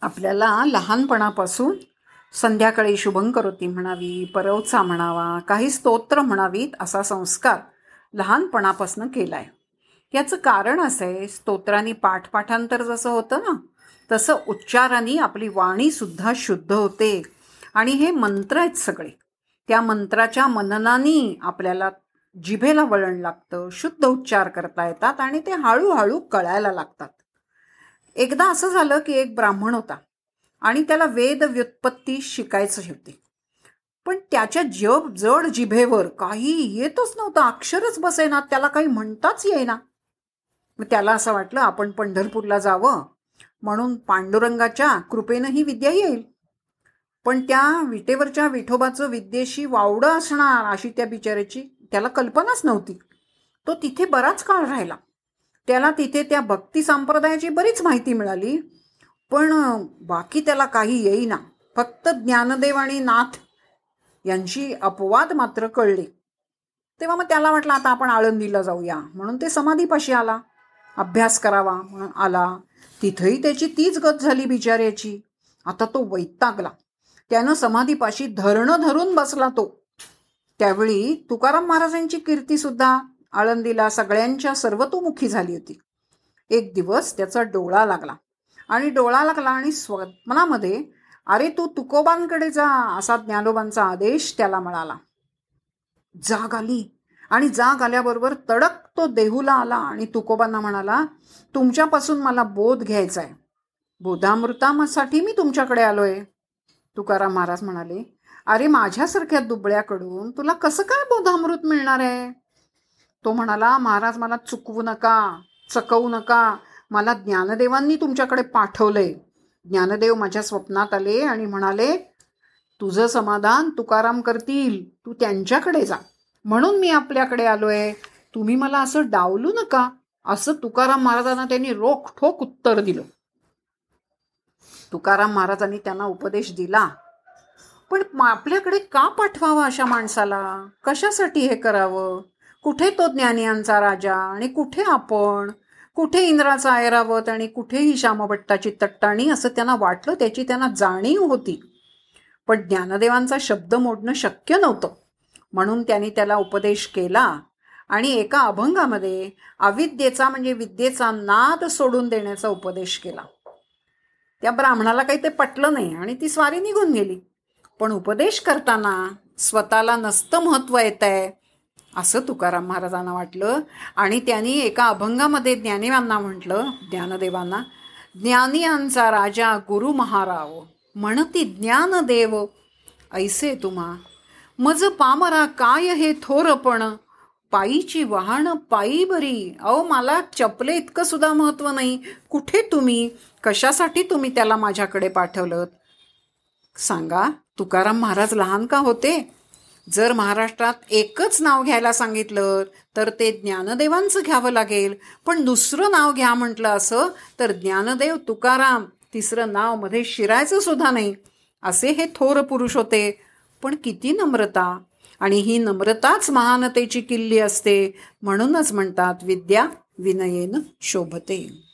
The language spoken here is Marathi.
आपल्याला लहानपणापासून संध्याकाळी शुभंकरोती म्हणावी परवचा म्हणावा काही स्तोत्र म्हणावीत असा संस्कार लहानपणापासून केला आहे याचं कारण असं आहे स्तोत्रांनी पाठपाठांतर जसं होतं ना तसं उच्चारांनी आपली वाणीसुद्धा शुद्ध होते. आणि हे मंत्र आहेत सगळे. त्या मंत्राच्या मननानी आपल्याला जिभेला वळण लागतं शुद्ध उच्चार करता येतात आणि ते हळूहळू कळायला लागतात. एकदा असं झालं की एक ब्राह्मण होता आणि त्याला वेद व्युत्पत्ती शिकायचं होती. पण त्याच्या जब जड जिभेवर काही येतच नव्हतं. अक्षरच बसेना. त्याला काही म्हणताच येईना. मग त्याला असं वाटलं आपण पंढरपूरला जावं. म्हणून पांडुरंगाच्या कृपेनं ही विद्या येईल. पण त्या विटेवरच्या विठोबाचं विद्येशी वावडं असणार अशी त्या बिचाऱ्याची त्याला कल्पनाच नव्हती. तो तिथे बराच काळ राहिला. त्याला तिथे त्या भक्ती संप्रदायाची बरीच माहिती मिळाली पण बाकी त्याला काही येईना. फक्त ज्ञानदेव आणि नाथ यांची अपवाद मात्र कळले. तेव्हा मग त्याला वाटलं आता आपण आळंदीला जाऊया. म्हणून ते समाधीपाशी आला. अभ्यास करावा म्हणून आला. तिथंही त्याची तीच गत झाली बिचाऱ्याची. आता तो वैतागला. त्यानं समाधीपाशी धरणं धरून बसला तो. त्यावेळी तुकाराम महाराजांची कीर्ती सुद्धा आळंदीला सगळ्यांच्या सर्वतोमुखी झाली होती. एक दिवस त्याचा डोळा लागला. आणि डोळा लागला आणि स्वप्नामध्ये अरे तू तुकोबांकडे जा असा ज्ञानोबांचा आदेश त्याला मिळाला. जाग आली. आणि जाग आल्याबरोबर तडक तो देहूला आला आणि तुकोबांना म्हणाला तुमच्यापासून मला बोध घ्यायचा आहे. बोधामृतासाठी मी तुमच्याकडे आलोय. तुकाराम महाराज म्हणाले अरे माझ्यासारख्या दुबळ्याकडून तुला कसं काय बोधामृत मिळणार आहे? तो म्हणाला महाराज मला चुकवू नका चकवू नका. मला ज्ञानदेवांनी तुमच्याकडे पाठवलंय. ज्ञानदेव माझ्या स्वप्नात आले आणि म्हणाले तुझं समाधान तुकाराम करतील. तू त्यांच्याकडे जा. म्हणून मी आपल्याकडे आलोय. तुम्ही मला असं डावलू नका. असं तुकाराम महाराजांना त्यांनी रोखठोक उत्तर दिलं. तुकाराम महाराजांनी त्यांना उपदेश दिला. पण आपल्याकडे का पाठवावं अशा माणसाला? कशासाठी हे करावं? कुठे तो ज्ञानियांचा राजा आणि कुठे आपण? कुठे इंद्राचा ऐरावत आणि कुठेही श्यामभट्टाची तट्टाणी असं त्यांना वाटलं त्याची त्यांना जाणीव होती. पण ज्ञानदेवांचा शब्द मोडणं शक्य नव्हतं. म्हणून त्यांनी त्याला उपदेश केला आणि एका अभंगामध्ये अविद्येचा म्हणजे विद्येचा नाद सोडून देण्याचा उपदेश केला. त्या ब्राह्मणाला काही ते पटलं नाही आणि ती स्वारी निघून गेली. पण उपदेश करताना स्वतःला नसतं महत्त्व येत आहे असं तुकाराम महाराजांना वाटलं. आणि त्यांनी एका अभंगामध्ये ज्ञानेवांना म्हटलं ज्ञानदेवांना ज्ञानियांचा राजा गुरु महाराव म्हणती ज्ञानदेव ऐसे तुम्हा. मज पामरा काय हे थोरपण पायीची वाहन पायी बरी. अहो मला चपले इतकं सुद्धा महत्त्व नाही. कुठे तुम्ही? कशासाठी तुम्ही त्याला माझ्याकडे पाठवलं सांगा तुकाराम महाराज लहान का होते? जर महाराष्ट्रात एकच नाव घ्यायला सांगितलं तर ते ज्ञानदेवांचं घ्यावं लागेल. पण दुसरं नाव घ्या म्हटलं असं तर ज्ञानदेव तुकाराम तिसरं नावमध्ये शिरायचं सुद्धा नाही. असे हे थोर पुरुष होते. पण किती नम्रता. आणि ही नम्रताच महानतेची किल्ली असते म्हणूनच म्हणतात विद्या विनयेन शोभते.